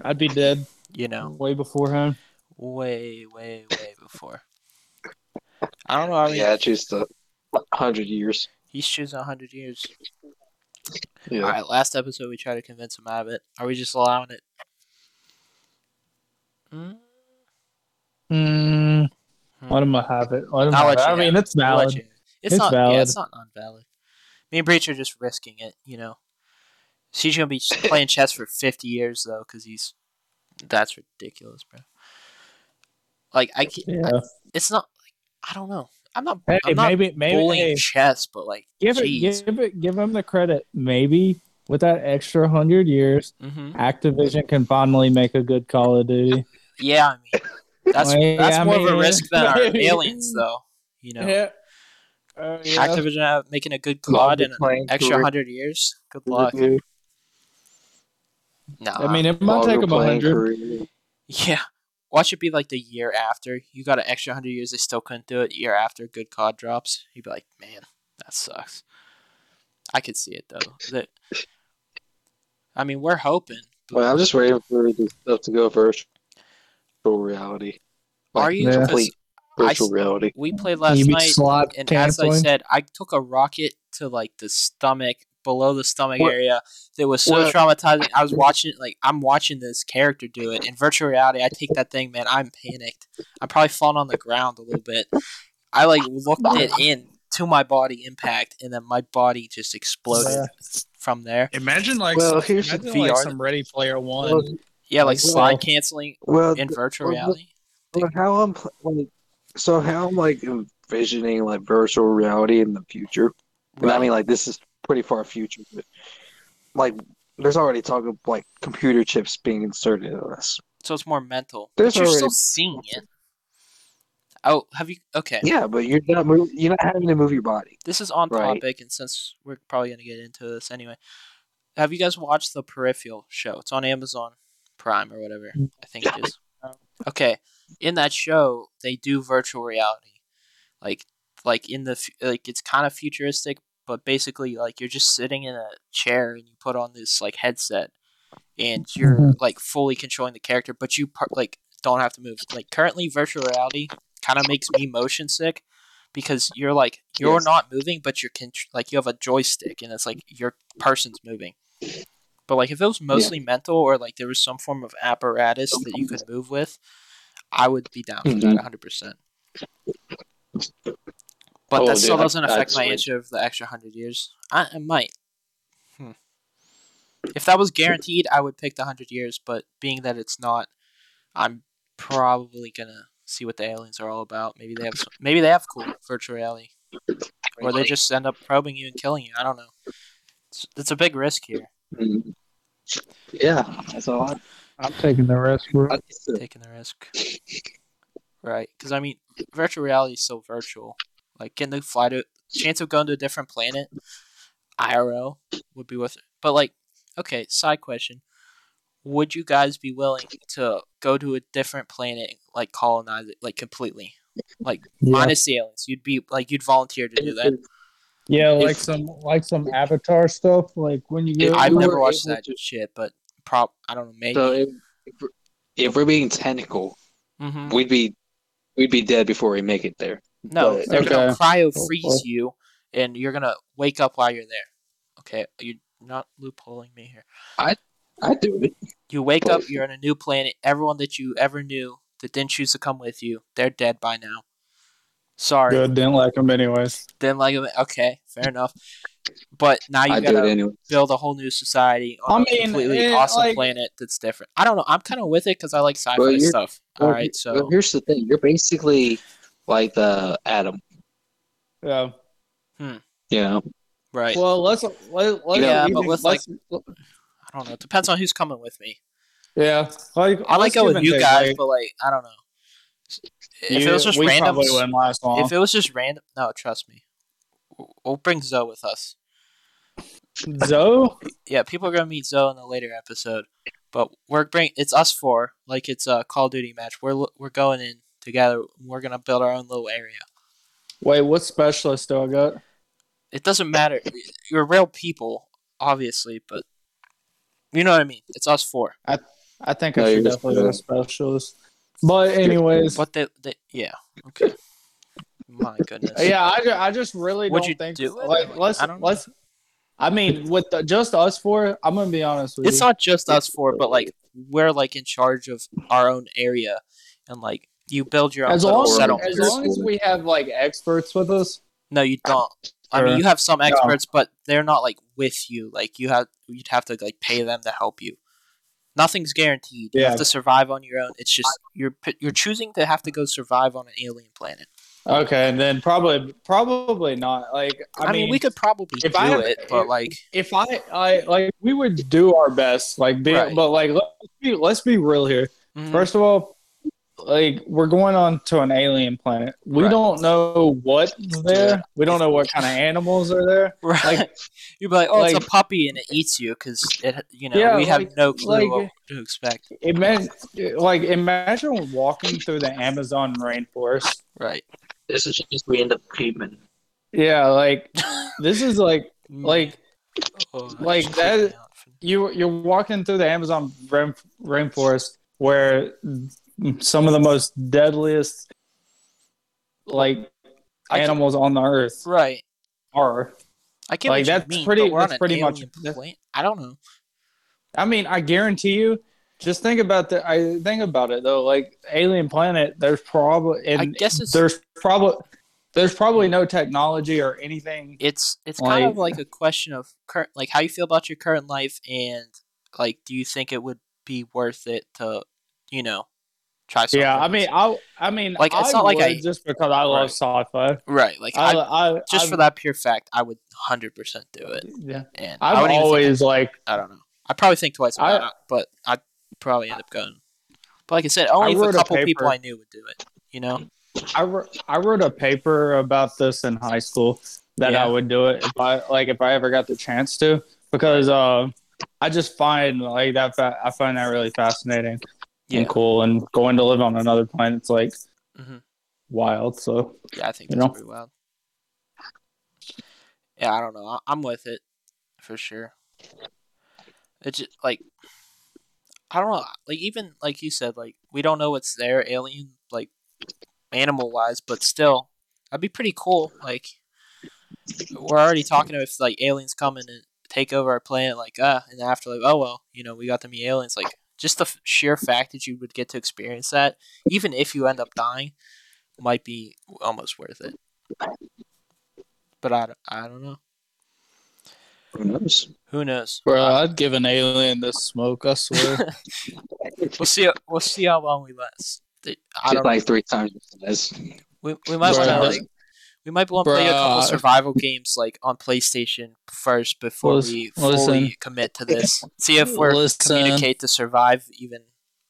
I'd be dead you know, way beforehand. way, way, way before. I don't know. I mean, yeah, just a hundred years. he's choosing hundred years. Yeah. All right, last episode we tried to convince him out of it. Are we just allowing it? Mm, Mm, Hmm. let him have it. Let him I'll have let it. you I mean, it's valid. It's, It's not. Yeah, valid. it's not non-valid. Me and Breach are just risking it. You know, he's gonna be [laughs] playing chess for fifty years though, because he's. That's ridiculous, bro. Like I, can't, Yeah. it's not. Like, I don't know. I'm not. Hey, I'm not maybe maybe bullying hey, chess, but like, give it give it give him the credit. Maybe with that extra hundred years, hmm Activision can finally make a good Call of Duty. Yeah, I mean, that's Well, that's yeah, I more of a risk than our [laughs] aliens, though. You know, Yeah. Uh, yeah. Activision making a good Love COD in an extra hundred years. Good luck. Yeah. No, I mean, it might Longer take him a hundred. [laughs] yeah. Watch it be like the year after you got an extra hundred years. They still couldn't do it. Year after good COD drops, you'd be like, man, that sucks. I could see it though. That, I mean, we're hoping. but- Well, I'm just waiting for this stuff to go virtual reality. Are you? Yeah. 'Cause Complete I virtual s- reality. we played last night. slot and as I said, I took a rocket to like the stomach, below the stomach What- area. That was so what- traumatizing. I was watching, like, I'm watching this character do it in virtual reality. I take that thing, man. I'm panicked. I'm probably falling on the ground a little bit. I like looked it [laughs] in to my body impact, and then my body just exploded Yeah. from there. Imagine like Well, some, here's the imagine like VR. some Ready Player One. Well, Yeah, like Well- slide canceling well, in virtual well, reality. well, how I'm like, so how I'm like envisioning like virtual reality in the future. And I mean, like this is pretty far future, but like there's already talk of like computer chips being inserted in this. So it's more mental. There's but you're still already- seeing it. Oh, have you? Okay. Yeah, but you're not move, you're not having to move your body. This is on Right. topic, and since we're probably going to get into this anyway, have you guys watched the Peripheral show? It's on Amazon Prime or whatever. I think it is. [laughs] Okay, in that show, they do virtual reality, like like in the like it's kind of futuristic, but basically like you're just sitting in a chair and you put on this like headset, and you're Mhm. like fully controlling the character, but you par- like don't have to move. Like currently, virtual reality kind of makes me motion sick because you're like you're Yes. not moving, but you're con- like you have a joystick and it's like your person's moving. But like if it was mostly mental or like there was some form of apparatus that you could move with, I would be down for that Mhm. 100. Percent But Oh, that still dude, doesn't I'd affect my switch. answer of the extra hundred years. I, I might. Hmm. If that was guaranteed, I would pick the hundred years. But being that it's not, I'm probably gonna see what the aliens are all about. Maybe they have some, maybe they have cool virtual reality, or they just end up probing you and killing you. I don't know. It's, it's a big risk here, Mm. Yeah, that's all. I, I'm taking the risk, bro. Taking the risk. Right, because I mean, virtual reality is so virtual. Like getting to fly to chance of going to a different planet, IRL would be worth it. But like, okay, side question: Would you guys be willing to go to a different planet, like colonize it, like completely, like Yeah, minus the aliens? You'd be like, you'd volunteer to do that. yeah, like if- some like some Avatar stuff. Like when you If go, I've never watched that to- shit, but prop, I don't know, maybe. So if, if, we're, if we're being technical, hmm we'd be we'd be dead before we make it there. No, But- they're gonna Okay. cryo Oh, freeze oh. you, and you're gonna wake up while you're there. Okay, you're not loopholing me here. I'd do it. You wake up, you're on a new planet. Everyone that you ever knew that didn't choose to come with you, they're dead by now. Sorry, Good, didn't like them anyways. didn't like him. Okay, fair enough. But now you I gotta anyway. build a whole new society on I a mean, completely eh, awesome like- planet that's different. I don't know. I'm kind of with it because I like sci-fi Well, stuff. All Well, right, so well, here's the thing: you're basically like the Adam. Yeah. Hmm. You know, right. Well, let's let, let's Yeah, even- but with, let's- I don't know. It depends on who's coming with me. yeah, like I like let's go with you guys, like, but like I don't know. If you- it was just we random, probably wouldn't last long. if it was just random, no, trust me. We'll- We'll bring Zoe with us. Zoe, Yeah, people are gonna meet Zoe in a later episode, but we're bring it's us four, like it's a Call of Duty match. We're we're going in together. We're gonna build our own little area. wait, what specialist do I got? It doesn't matter. You're real people, obviously, but you know what I mean. It's us four. I I think No, I you're should definitely be a specialist. But anyways, But they, they yeah, okay. My goodness. yeah, I, ju- I just really Would don't you think do like Like, let's I don't let's. I mean, with the, just us four, I'm gonna be honest with It's you. not just us four, but like we're like in charge of our own area, and like you build your own as long as, settlement. as long as we have like experts with us. No, you don't. I mean, you have some experts, but they're not like with you. Like you have, you'd have to like pay them to help you. Nothing's guaranteed. You have to survive on your own. It's just you're you're choosing to have to go survive on an alien planet. Okay, and then probably probably not. Like I, I, mean, we could probably if do I it, but if- like if I, I like we would do our best, like be, Right. but like let's be let's be real here. mhm. First of all, like we're going on to an alien planet. We Right. don't know what's there. We don't know what kind of animals are there. [laughs] right? like- you'd be like, oh, it's a puppy and it eats you because it, you know, Yeah, we have no clue like- what to expect. Imagine, like imagine walking through the Amazon rainforest. Right. this is just we end up creeping. Yeah, like this is like [laughs] like Oh, that like that- freaked me out. you you're walking through the Amazon rain, rainforest where some of the most deadliest like I can- animals on the earth Right. are. I can't Like, that's mean, pretty- that's pretty much-. I don't know. I mean, I guarantee you. Just think about the. I think about it though. Like alien planet, there's probably and I guess it's there's probably there's probably no technology or anything. it's it's kind of Like- like a question of current like how you feel about your current life and like do you think it would be worth it to you know try something Yeah, I mean, I I mean, Like, it's I not like I- just because I love Right. sci-fi. right like I, I, I just I, for that pure fact I would 100% do it. Yeah, and I I've even think- always like I don't know. I probably think twice about I- it but I'd probably end up going. But like I said only a a couple people I knew would do it you know? I wrote, I wrote a paper about this in high school that Yeah. I would do it if I like if I ever got the chance to because uh, I just find like that fa- I find that really fascinating yeah and cool and going to live on another planet's like Mhm. wild so yeah I think You that's know? pretty wild yeah I don't know I'm with it for sure it's just like I don't know like even like you said like we don't know what's there alien like animal wise but still that'd be pretty cool like we're already talking if like aliens come in and take over our planet like ah and after like oh well you know we got to meet aliens like just the f- sheer fact that you would get to experience that even if you end up dying might be almost worth it. But I, don't- I don't know. Who knows? who knows? Bro I'd give an alien this smoke I swear. [laughs] We'll see we'll see how long we last. I Just don't know. like three times as We, we might want to like we might want to play a couple Bruh. survival games like on PlayStation first before Listen- we fully listen. commit to this. [laughs] See if we're Listen. communicate to survive even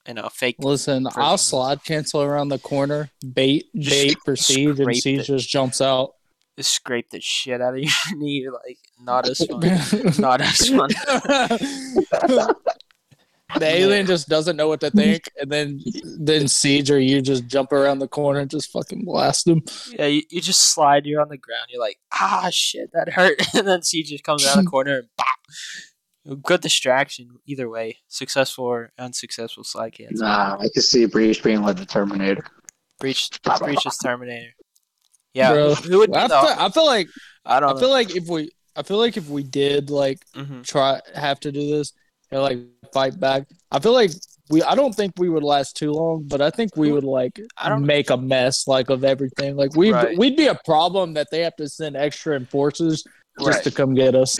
in a fake. listen Version I'll slide cancel around the corner bait Just bait for siege and scrape siege just jumps out Just scrape the shit out of your [laughs] knee. Like not as [laughs] fun. not as fun. The alien just doesn't know what to think, and then then Siege or you just jump around the corner and just fucking blast him. Yeah, you, you just slide. You're on the ground. You're like, ah, shit, that hurt. [laughs] And then siege just comes around the corner and bop. Good distraction either way, successful or unsuccessful slide cancel. Nah, I can see Breach being like the Terminator. Breach, breach is Terminator. Yeah, Bro, who would I feel, I feel like I don't I know. feel like if we I feel like if we did like Mhm. try have to do this and like fight back, I feel like we I don't think we would last too long, but I think we would like I don't- make a mess like of everything. Like we Right. would we'd be a problem that they have to send extra enforcers just Right. to come get us.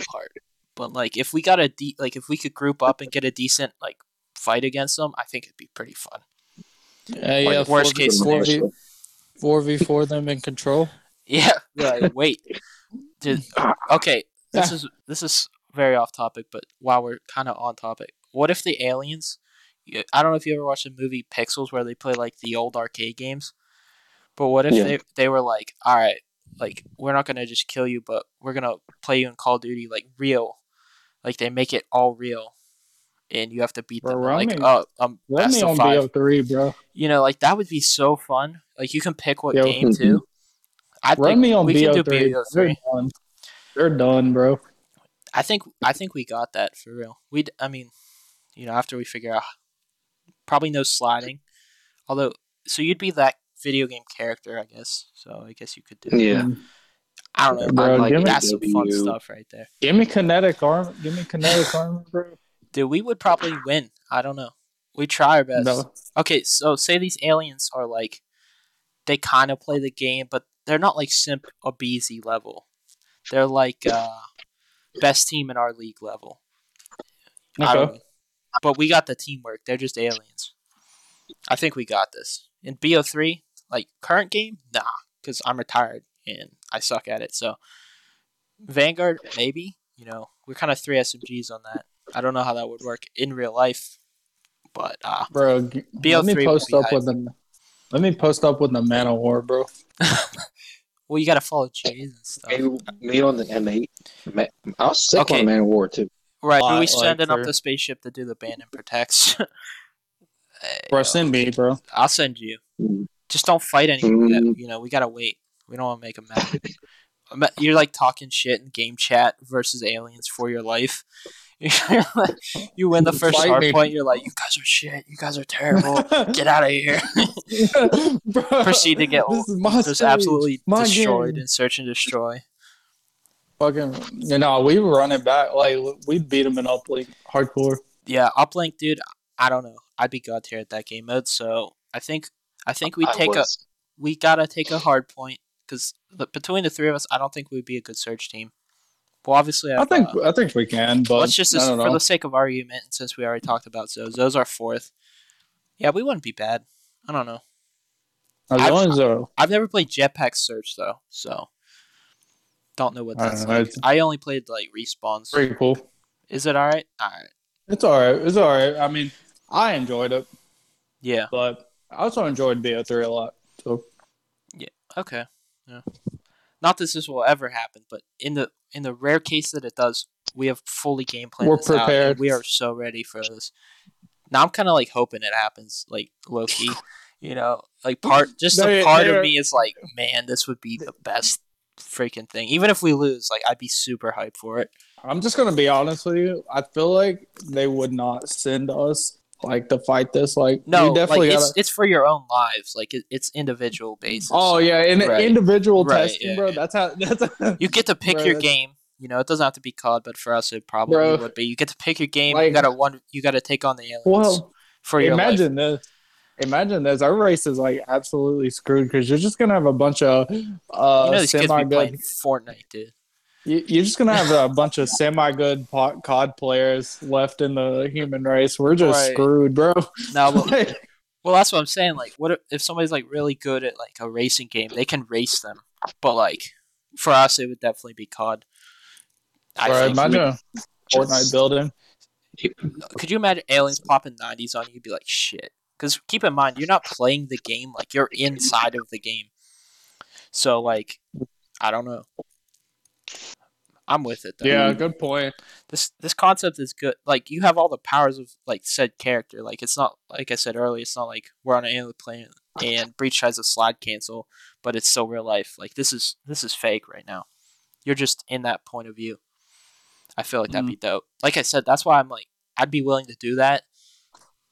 But like if we got a de- like if we could group up and get a decent like fight against them, I think it'd be pretty fun. Yeah, yeah. Like, worst case four v four v four them in control. [laughs] Yeah. Right. [laughs] Wait. Dude, okay. This is this is very off topic, but while we're kind of on topic, what if the aliens? I don't know if you ever watched the movie Pixels where they play like the old arcade games. But what if Yeah. they they were like, all right, like we're not gonna just kill you, but we're gonna play you in Call of Duty like real, like they make it all real, and you have to beat them. run Like me- oh, um, Let best me on five. BO three, bro. You know, like that would be so fun. Like you can pick what Yo. game [laughs] too. I Run think me on we can BO do three. BO They're three. done. They're done, bro. I think I think we got that for real. We I mean, you know, after we figure out probably no sliding. Although so you'd be that video game character, I guess. So I guess you could do. Yeah. I don't know. Bro, like, give me that's some fun stuff right there. Give me kinetic arm. Give me kinetic armor, bro. Dude, we would probably win. I don't know. We try our best. No. Okay, so say these aliens are like they kind of play the game, but they're not like simp or BZ level. They're like uh best team in our league level. I don't Okay. Know. But we got the teamwork. They're just aliens. I think we got this. In BO3, like current game, nah, because I'm retired and I suck at it. So Vanguard, maybe. You know, we're kind of three SMGs on that. I don't know how that would work in real life, but uh, Bro, BO3 let me post up hype. with them. Let me post up with the man of war, bro. [laughs] well, you got to follow J's and stuff. Me, me on the M8. I'll sick Okay. on Man of War too. Right, are we like, sending up for- the spaceship to do the ban and protects? [laughs] Bro, send me, bro. I'll send you. Just don't fight anyone. Mm. You know, we gotta wait. We don't want to make a mess. [laughs] You're like talking shit in game chat versus aliens for your life. [laughs] you win the first Fight hard me. point. You're like, you guys are shit. You guys are terrible. Get out of here. bro, Proceed to get this is my just absolutely my destroyed game. in search and destroy. Fucking, you know, we were running back. Like we beat them in uplink hardcore. Yeah, uplink, dude. I don't know. I'd be god tier at that game mode. So I think I think we I take a we gotta take a hard point because between the three of us, I don't think we'd be a good search team. Well, obviously, I I've, think uh, I think we can, but let's just I don't for know. the sake of argument, since we already talked about Zoes, those are fourth. Yeah, we wouldn't be bad. I don't know. As I've- long as I've never played Jetpack Search though, so don't know what that's know, like. I only played like respawns. pretty cool. Is it all right? All right. It's all right. It's all right. I mean, I enjoyed it, Yeah. but I also enjoyed BO3 a lot. So Yeah. Okay. Yeah. Not that this will ever happen, but in the in the rare case that it does, we have fully game planned We're prepared. we are so ready for this. Now I'm kind of like hoping it happens, like low key. You know, like part just a part of me is like, man, this would be the best freaking thing. Even if we lose, like I'd be super hyped for it. I'm just gonna be honest with you. I feel like they would not send us like to fight this. Like No, definitely like gotta. it's it's for your own lives. Like it, it's individual basis. oh yeah, in Right. individual Right, testing, yeah, bro. yeah. That's how. [laughs] That's how, You get to pick Bro, your that's- game. You know, it doesn't have to be COD, but for us, it probably Bro. would be. You get to pick your game. you gotta one. You gotta take on the aliens well, for your life. imagine this. Imagine this. Our race is like absolutely screwed because you're just gonna have a bunch of uh, You know semi good Fortnite, dude. You, you're just gonna have a bunch of semi good COD players left in the human race. We're just Right. screwed, bro. Now, well, [laughs] well, that's what I'm saying. Like, what if, if somebody's like really good at like a racing game? They can race them, but like for us, it would definitely be COD. I bro, think. imagine a Fortnite Just- building. Could you imagine aliens popping 90s on you? You'd be like, shit. Because keep in mind, you're not playing the game. Like you're inside of the game. So like, I don't know. I'm with it though. Yeah, good point. this this concept is good. Like you have all the powers of like said character. Like it's not like I said earlier. It's not like we're on an alien planet and Breach has a slide cancel, but it's still real life. Like this is this is fake right now. You're just in that point of view. I feel like that'd be mm. dope. Like I said, that's why I'm like I'd be willing to do that.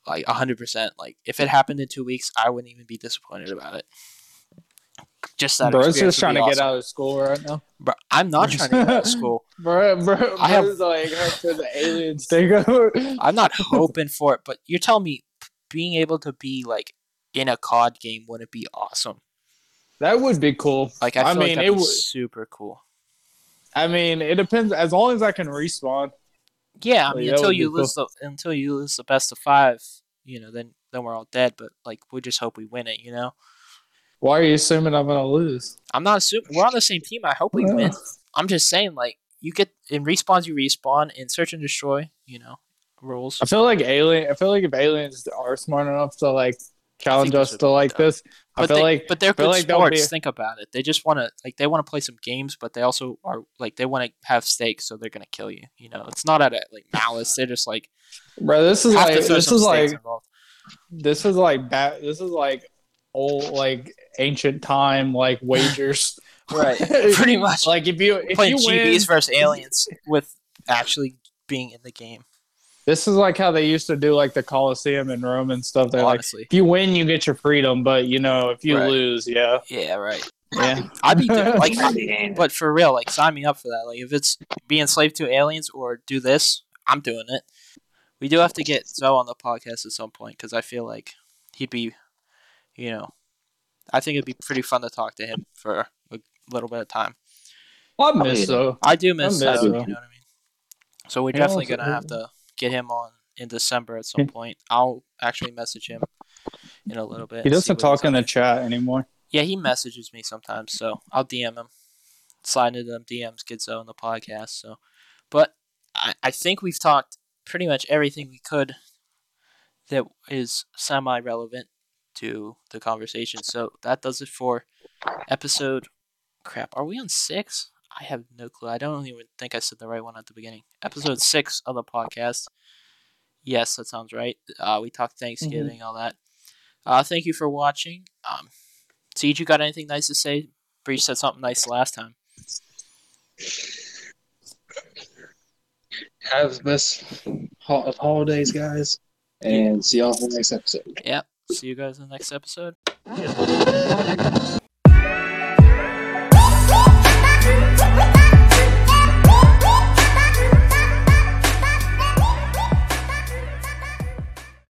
Like hundred percent. Like if it happened in two weeks, I wouldn't even be disappointed about it. Just that. Bro, it's just trying to get out of school right now. Bro, I'm not trying to get out of school. [laughs] Bro, bro, I have- like, hoping the aliens take [laughs] over. I'm not hoping for it, but you're telling me being able to be like in a COD game wouldn't be awesome? That would be cool. Like I, I mean, like it be would- super cool. I mean, it depends. As long as I can respawn. Yeah, I mean, until you cool. lose the until you lose the best of five, you know, then then we're all dead. But like, we just hope we win it. You know, Why are you assuming I'm gonna lose? I'm not assuming we're on the same team. I hope we win. I'm just saying, like, you get in respawns, you respawn in search and destroy. You know, rules. I feel like alien. I feel like if aliens are smart enough to like challenge this us to like dumb. this, I But feel they, like but they're good like sports. be- Think about it. They just want to like they want to play some games, but they also are like they want to have stakes, so they're gonna kill you. You know, it's not out of like malice. They're just like bro, this is like this is like involved. this is like bat. This is like old like ancient time like [laughs] wagers. right, [laughs] pretty much. like if you if playing you win, GBs versus aliens with actually being in the game. This is like how they used to do like the Colosseum in Rome and stuff. They're like, if you win, you get your freedom, but you know if you Right. lose, yeah, yeah, right. yeah. [laughs] I'd be down- [laughs] like, I- but for real, like, sign me up for that. Like, if it's be enslaved to aliens or do this, I'm doing it. We do have to get Zoe on the podcast at some point because I feel like he'd be, you know, I think it'd be pretty fun to talk to him for a little bit of time. I miss yeah. though. I do miss I that. miss You know what I mean? So we're Yeah, definitely gonna have to get him on in December at some point. I'll actually message him in a little bit. He doesn't talk in the chat anymore. yeah, he messages me sometimes, so I'll DM him. Slide into them DMs, get Zoe on the podcast. So, but I, I think we've talked pretty much everything we could that is semi relevant to the conversation. So that does it for episode. Crap, are we on six? I have no clue. I don't even think I said the right one at the beginning. Episode six of the podcast. Yes, that sounds right. Uh, we talked Thanksgiving, all that. Uh, thank you for watching. Um, Siege, you got anything nice to say? Breach said something nice last time. Have the best ho- of holidays, guys, and see y'all in the next episode. Yep. See you guys in the next episode. [laughs]